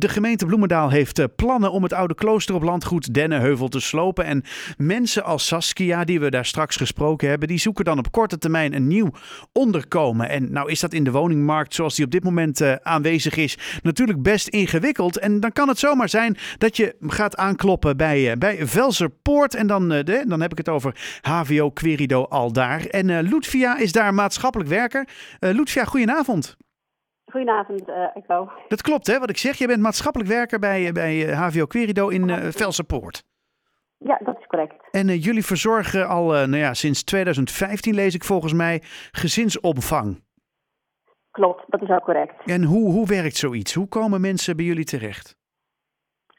De gemeente Bloemendaal heeft eh, plannen om het oude klooster op landgoed Dennenheuvel te slopen. En mensen als Saskia, die we daar straks gesproken hebben, die zoeken dan op korte termijn een nieuw onderkomen. En nou is dat in de woningmarkt zoals die op dit moment uh, aanwezig is natuurlijk best ingewikkeld. En dan kan het zomaar zijn dat je gaat aankloppen bij, uh, bij Velserpoort. En dan, dan heb ik het over HVO Querido Aldaar. En Lutvia is daar maatschappelijk werker. Lutvia, goedenavond. Goedenavond, uh, Echo. Dat klopt, hè, wat ik zeg. Je bent maatschappelijk werker bij, bij HVO Querido in uh. Ja, dat is correct. En uh, jullie verzorgen al nou ja, sinds 2015, lees ik volgens mij, gezinsopvang. Klopt, dat is ook correct. En hoe, hoe werkt zoiets? Hoe komen mensen bij jullie terecht?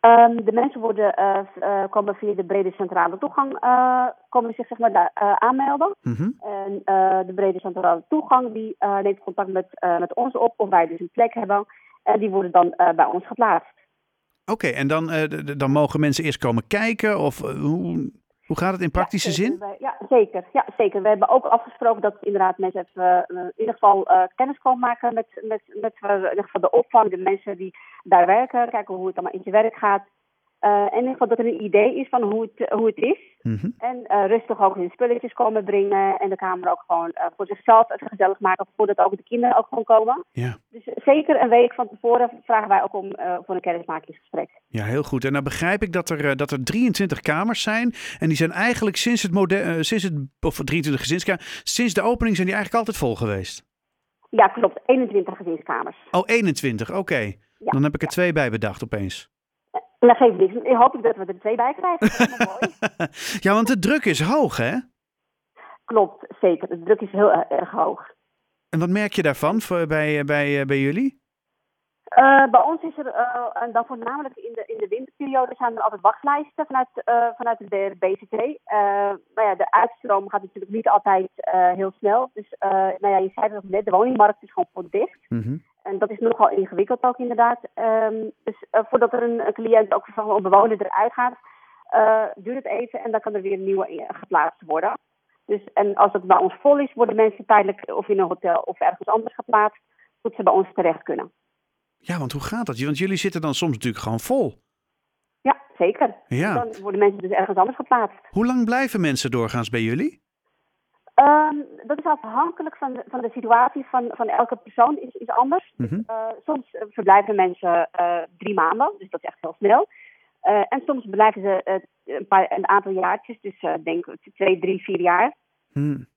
Um, de mensen worden, uh, komen via de brede centrale toegang, uh, komen zich zeg maar daar aanmelden. Mm -hmm. En de brede centrale toegang die neemt contact met, met ons op of wij dus een plek hebben. En die worden dan bij ons geplaatst. Oké, okay, en dan, dan mogen mensen eerst komen kijken of hoe, hoe gaat het in praktische ja, zin? Ja, zeker. Ja, zeker. We hebben ook afgesproken dat inderdaad mensen even uh, in ieder geval uh, kennis komen maken met, met, met uh, in ieder geval de opvang, de mensen die daar werken, kijken hoe het allemaal in zijn werk gaat. En in ieder geval dat er een idee is van hoe het, hoe het is. Mm -hmm. En rustig ook hun spulletjes komen brengen en de kamer ook gewoon voor zichzelf even gezellig maken voordat ook de kinderen ook gewoon komen. Ja. Dus zeker een week van tevoren vragen wij ook om voor een kennismakingsgesprek. Ja, heel goed. En dan begrijp ik dat er, dat er 23 kamers zijn. En die zijn eigenlijk sinds het model, sinds het, of 23 gezinskamers, sinds de opening zijn die eigenlijk altijd vol geweest. Ja, klopt. 21 gezinskamers. Oh, 21. Oké. Okay. Ja. Dan heb ik er twee bij bedacht opeens. Dat geeft niks. Ik hoop dat we er twee bij krijgen. mooi. ja, want de druk is hoog, hè? Klopt, zeker. De druk is heel erg hoog. En wat merk je daarvan voor, bij, bij, bij jullie? Uh, bij ons is er, uh, en dan voornamelijk in de, in de winterperiode, zijn er altijd wachtlijsten vanuit, uh, vanuit de BCT. maar ja, de uitstroom gaat natuurlijk niet altijd heel snel. Dus nou ja, je zei het net, de woningmarkt is gewoon dicht. Mm -hmm. En dat is nogal ingewikkeld ook inderdaad. Um, dus voordat er een, een cliënt ook van een bewoner eruit gaat, duurt het even en dan kan er weer een nieuwe geplaatst worden. Dus, en als het bij ons vol is, worden mensen tijdelijk of in een hotel of ergens anders geplaatst, zodat ze bij ons terecht kunnen. Ja, want hoe gaat dat? Want jullie zitten dan soms natuurlijk gewoon vol. Ja, zeker. Ja. Dan worden mensen dus ergens anders geplaatst. Hoe lang blijven mensen doorgaans bij jullie? Um, dat is afhankelijk van de, van de situatie van, van elke persoon, is, is anders. Mm -hmm. uh, soms verblijven mensen uh, drie maanden, dus dat is echt heel snel. Uh, en soms blijven ze een, paar, een aantal jaartjes, dus denk twee, drie, vier jaar. Hmm.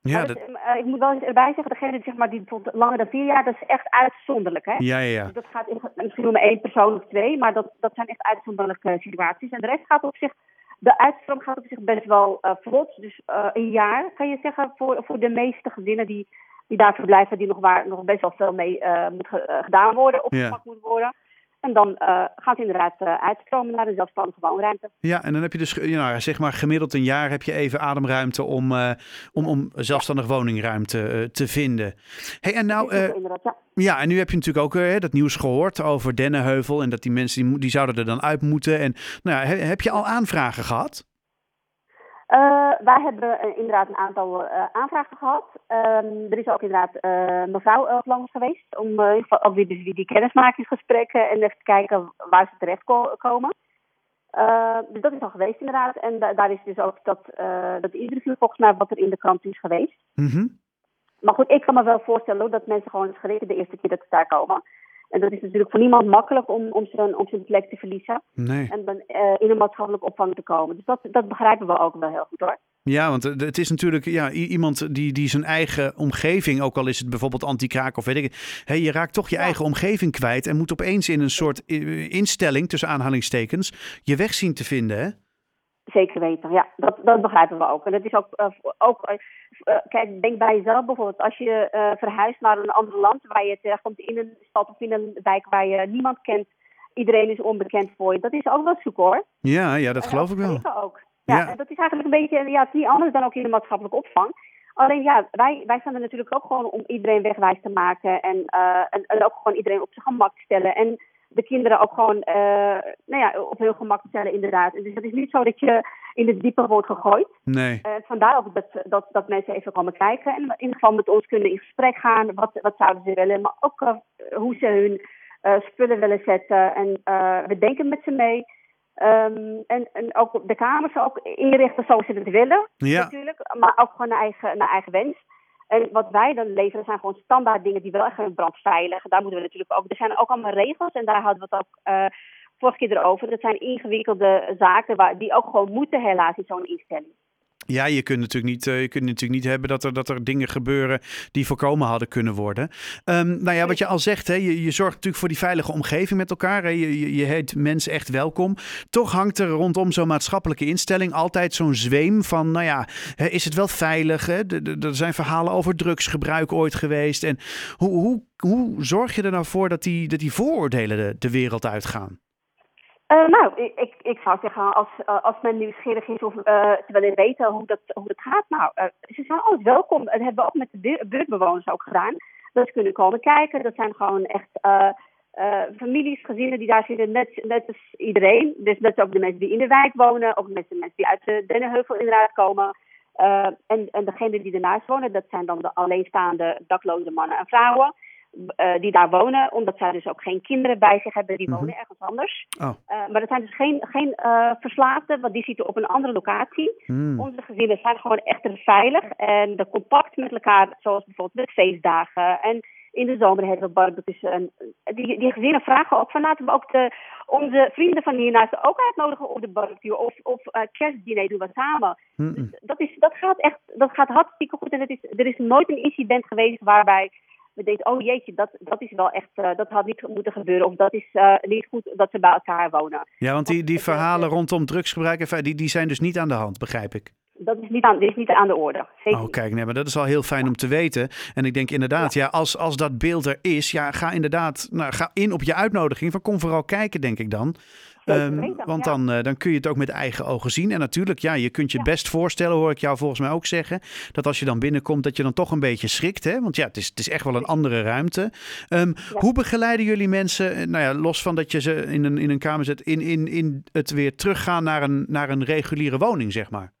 Ja, dat... ik moet wel eens erbij zeggen, degene zeg maar, die tot langer dan vier jaar, dat is echt uitzonderlijk. Hè? Ja, ja, ja. Dus dat gaat in, misschien om één persoon of twee, maar dat, dat zijn echt uitzonderlijke situaties. En de rest gaat op zich, de uitstroom gaat op zich best wel uh, vlot. Dus uh, een jaar kan je zeggen voor, voor de meeste gezinnen die, die daar verblijven, die nog, waar, nog best wel veel mee moet ge, gedaan worden, opgepakt moet worden. En dan uh, gaat het inderdaad uh, uitstromen naar de zelfstandige woonruimte. Ja, en dan heb je dus, nou, zeg maar gemiddeld een jaar heb je even ademruimte om, uh, om, om zelfstandig woningruimte te vinden. Hey, en nou, ja. ja, en nu heb je natuurlijk ook dat nieuws gehoord over Dennenheuvel en dat die mensen die, die zouden er dan uit moeten. En nou ja, heb je al aanvragen gehad? Uh, wij hebben uh, inderdaad een aantal uh, aanvragen gehad. Um, er is ook inderdaad mevrouw op langs geweest om in ieder geval ook weer die, die kennismakingsgesprekken en even te kijken waar ze terecht ko komen. dus dat is al geweest inderdaad. En da daar is dus ook dat, dat interview volgens mij wat er in de krant is geweest. Mm -hmm. Maar goed, ik kan me wel voorstellen dat mensen gewoon schrikken de eerste keer dat ze daar komen. En dat is natuurlijk voor niemand makkelijk om, om, zijn, om zijn plek te verliezen. Nee. En dan uh, in een maatschappelijke opvang te komen. Dus dat, dat begrijpen we ook wel heel goed hoor. Ja, want het is natuurlijk ja, iemand die, die zijn eigen omgeving, ook al is het bijvoorbeeld anti-kraak of weet ik hey, je raakt toch je Ja. eigen omgeving kwijt en moet opeens in een soort eh, instelling, tussen aanhalingstekens, je weg zien te vinden. Hè? Zeker weten, ja. Dat, dat begrijpen we ook. En dat is ook, uh, ook uh, kijk, denk bij jezelf bijvoorbeeld. Als je uh, verhuist naar een ander land waar je terechtkomt in een stad of in een wijk waar je niemand kent. Iedereen is onbekend voor je. Dat is ook wel zoeken hoor. Ja, ja dat geloof ik wel. Ook. Ja, Ja. En dat is eigenlijk een beetje, ja, het is niet anders dan ook in de maatschappelijke opvang. Alleen ja, wij, wij staan er natuurlijk ook gewoon om iedereen wegwijs te maken. En, en, en ook gewoon iedereen op zijn gemak te stellen. En de kinderen ook gewoon uh, nou ja, op hun gemak te stellen, inderdaad. Dus het is niet zo dat je in het diepe wordt gegooid. Nee. Uh, vandaar ook dat, dat, dat mensen even komen kijken. En in ieder geval met ons kunnen in gesprek gaan. Wat, wat zouden ze willen, maar ook uh, hoe ze hun spullen willen zetten. En we denken met ze mee. Ehm, en, en ook de kamers ook inrichten zoals ze het willen, ja. natuurlijk. Maar ook gewoon naar eigen, naar eigen wens. En wat wij dan leveren zijn gewoon standaard dingen die wel echt brandveilig. Daar moeten we natuurlijk ook. Er zijn ook allemaal regels en daar hadden we het ook uh, vorige keer erover. Dat zijn ingewikkelde zaken waar, die ook gewoon moeten helaas in zo'n instelling. Ja, je kunt natuurlijk niet, uh, je kunt natuurlijk niet hebben dat er, dat er dingen gebeuren die voorkomen hadden kunnen worden. Um, nou ja, wat je al zegt, hè, je, je zorgt natuurlijk voor die veilige omgeving met elkaar. Hè. Je, je, heet mensen echt welkom. Toch hangt er rondom zo'n maatschappelijke instelling altijd zo'n zweem van, nou ja, is het wel veilig? Hè? Er zijn verhalen over drugsgebruik ooit geweest. En hoe, hoe, hoe zorg je er nou voor dat die, dat die vooroordelen de, de wereld uitgaan? Uh, nou, ik, ik zou zeggen, als, uh, als men nieuwsgierig is of uh, te willen weten hoe dat, hoe dat gaat, nou, ze zijn altijd welkom. Dat hebben we ook met de buurtbewoners ook gedaan. Dat ze kunnen komen kijken. Dat zijn gewoon echt families, gezinnen die daar zitten, net, net als iedereen. Dus zijn ook de mensen die in de wijk wonen, ook de mensen die uit de Dennenheuvel inderdaad komen. en, en degenen die ernaast wonen, dat zijn dan de alleenstaande dakloze mannen en vrouwen. Uh, die daar wonen, omdat zij dus ook geen kinderen bij zich hebben, die mhm. wonen ergens anders. Oh. Uh, maar dat zijn dus geen, geen uh, verslaafden, want die zitten op een andere locatie. Mm. Onze gezinnen zijn gewoon echt veilig en de contact met elkaar, zoals bijvoorbeeld met feestdagen en in de zomer hebben we barbecues. En die, die gezinnen vragen ook van laten we ook de, onze vrienden van hiernaast ook uitnodigen op de barbecue of, of kerstdiner doen we samen. Dus dat, is, dat gaat echt, dat gaat hartstikke goed en het is, er is nooit een incident geweest waarbij we denken, oh jeetje, dat, dat is wel echt, uh, dat had niet moeten gebeuren. Of dat is uh, niet goed dat ze bij elkaar wonen. Ja, want die, die verhalen rondom drugsgebruik, die, die zijn dus niet aan de hand, begrijp ik. Dat is niet aan, is niet aan de orde. Zeker oh, kijk, nee, maar dat is al heel fijn om te weten. En ik denk inderdaad, ja, als, als dat beeld er is, ja, ga inderdaad, nou, ga in op je uitnodiging. Van kom vooral kijken, denk ik dan. Um, want dan, uh, dan kun je het ook met eigen ogen zien. En natuurlijk, ja, je kunt je best voorstellen, hoor ik jou volgens mij ook zeggen. Dat als je dan binnenkomt, dat je dan toch een beetje schrikt. Hè? Want ja, het is, het is echt wel een andere ruimte. Um, hoe begeleiden jullie mensen, eh, nou ja, los van dat je ze in een, in een kamer zet, in, in, in het weer teruggaan naar een, naar een reguliere woning, zeg maar?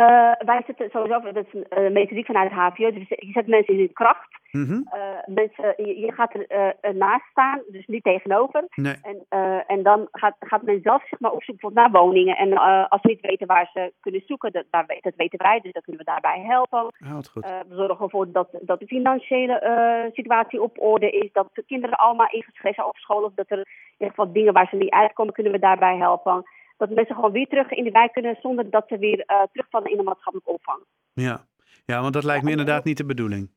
Uh, wij zitten sowieso, dat is een uh, methodiek vanuit het HVO, dus je zet mensen in hun kracht. Mm -hmm. uh, mensen, je, je gaat er naast staan, dus niet tegenover. Nee. En, en dan gaat, gaat men zelf zich maar opzoeken naar woningen. En als ze niet weten waar ze kunnen zoeken, dat, daar, dat weten wij, dus dat kunnen we daarbij helpen. Oh, goed. we zorgen ervoor dat, dat de financiële situatie op orde is, dat de kinderen allemaal ingeschreven zijn op school, of dat er in ieder geval dingen waar ze niet uitkomen, kunnen we daarbij helpen dat mensen gewoon weer terug in de wijk kunnen zonder dat ze weer uh, terugvallen in de maatschappelijke opvang. Ja. ja, want dat lijkt me inderdaad niet de bedoeling.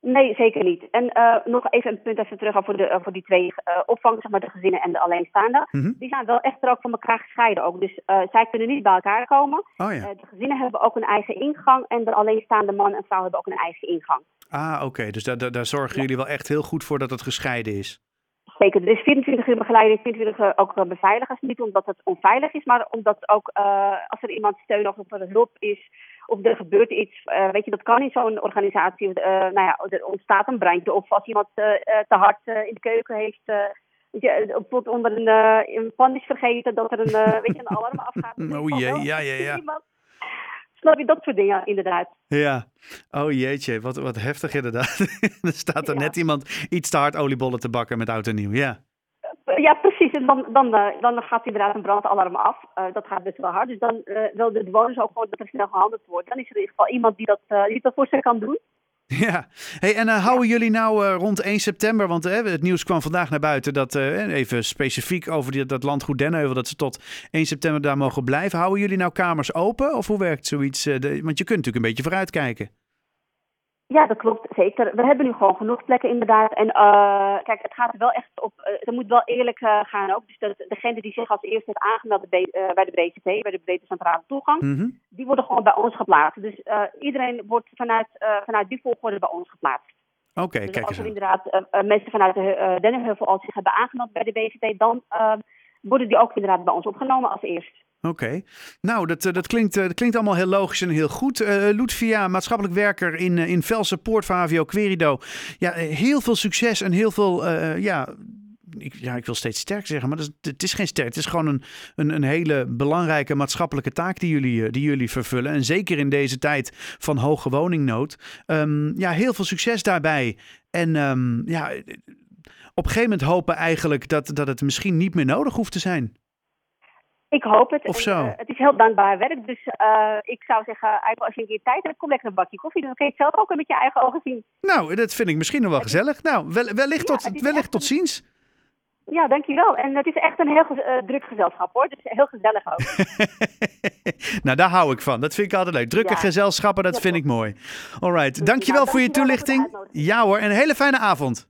Nee, zeker niet. En uh, nog even een punt even terug voor, de, uh, voor die twee uh, opvang, zeg maar de gezinnen en de alleenstaanden. Mm -hmm. Die zijn wel echt er ook van elkaar gescheiden ook. Dus zij kunnen niet bij elkaar komen. Oh, ja. de gezinnen hebben ook een eigen ingang en de alleenstaande man en vrouw hebben ook een eigen ingang. Ah, oké. Okay. Dus daar, daar zorgen ja. jullie wel echt heel goed voor dat het gescheiden is. Zeker, er is 24 uur begeleiding, 24 uur ook beveiligers. Niet omdat het onveilig is, maar omdat ook uh, als er iemand steun of er hulp is of er gebeurt iets. Uh, weet je, dat kan in zo'n organisatie. Uh, nou ja, er ontstaat een brandje of als iemand te hard in de keuken heeft. Weet je, onder een, een pan is vergeten dat er een, weet je, een alarm afgaat. oh jee, ja, ja, ja. Snap je dat soort dingen, inderdaad. Ja. Oh jeetje, wat, wat heftig inderdaad. er staat er net iemand iets te hard oliebollen te bakken met oud en nieuw, ja. Ja, precies. En dan, dan, uh, dan gaat inderdaad een brandalarm af. Uh, dat gaat best wel hard. Dus dan uh, wil de bewoners ook gewoon dat er snel gehandeld wordt. Dan is er in ieder geval iemand die dat, die dat voor ze kan doen. Ja, hey, en uh, houden jullie nou uh, rond 1 september, want uh, het nieuws kwam vandaag naar buiten dat, even specifiek over die, dat landgoed Denneuvel, dat ze tot 1 september daar mogen blijven. Houden jullie nou kamers open of hoe werkt zoiets? De, want je kunt natuurlijk een beetje vooruitkijken. Ja, dat klopt, zeker. We hebben nu gewoon genoeg plekken inderdaad. En uh, kijk, het gaat wel echt op, uh, het moet wel eerlijk uh, gaan ook. Dus dat, degene die zich als eerste heeft aangemeld bij, bij de BCT, bij de Breedte Centrale Toegang, mm -hmm. die worden gewoon bij ons geplaatst. Dus iedereen wordt vanuit, vanuit die volgorde bij ons geplaatst. Oké, okay, dus kijk als er inderdaad mensen vanuit de Dennenheuvel al zich hebben aangemeld bij de BCT, dan worden die ook inderdaad bij ons opgenomen als eerst. Oké. Nou, dat, dat, klinkt, dat klinkt allemaal heel logisch en heel goed. Uh, Ludvia, maatschappelijk werker in, in Velse Poort van HVO Querido. Ja, heel veel succes en heel veel, ja, ik, ja, ik wil steeds sterk zeggen, maar het is geen sterk. Het is gewoon een, een, een, hele belangrijke maatschappelijke taak die jullie, die jullie vervullen. En zeker in deze tijd van hoge woningnood. Um, ja, heel veel succes daarbij. En um, ja, op een gegeven moment hopen eigenlijk dat, dat het misschien niet meer nodig hoeft te zijn. Ik hoop het. Of En, eh, het is heel dankbaar werk. Dus eh, ik zou zeggen, eigenlijk als je een keer tijd hebt, kom lekker een bakje koffie. Dan kun je het zelf ook met je eigen ogen zien. Nou, dat vind ik misschien nog wel gezellig. Nou, wel, wellicht, Ja, tot, wellicht tot ziens. Ja, dankjewel. En het is echt een heel eh, druk gezelschap hoor. Dus heel gezellig ook. nou, daar hou ik van. Dat vind ik altijd leuk. Drukke Ja. gezelschappen, dat Ja, vind ik mooi. Alright, dankjewel Nou, voor je dankjewel voor de toelichting. Ja hoor, en een hele fijne avond.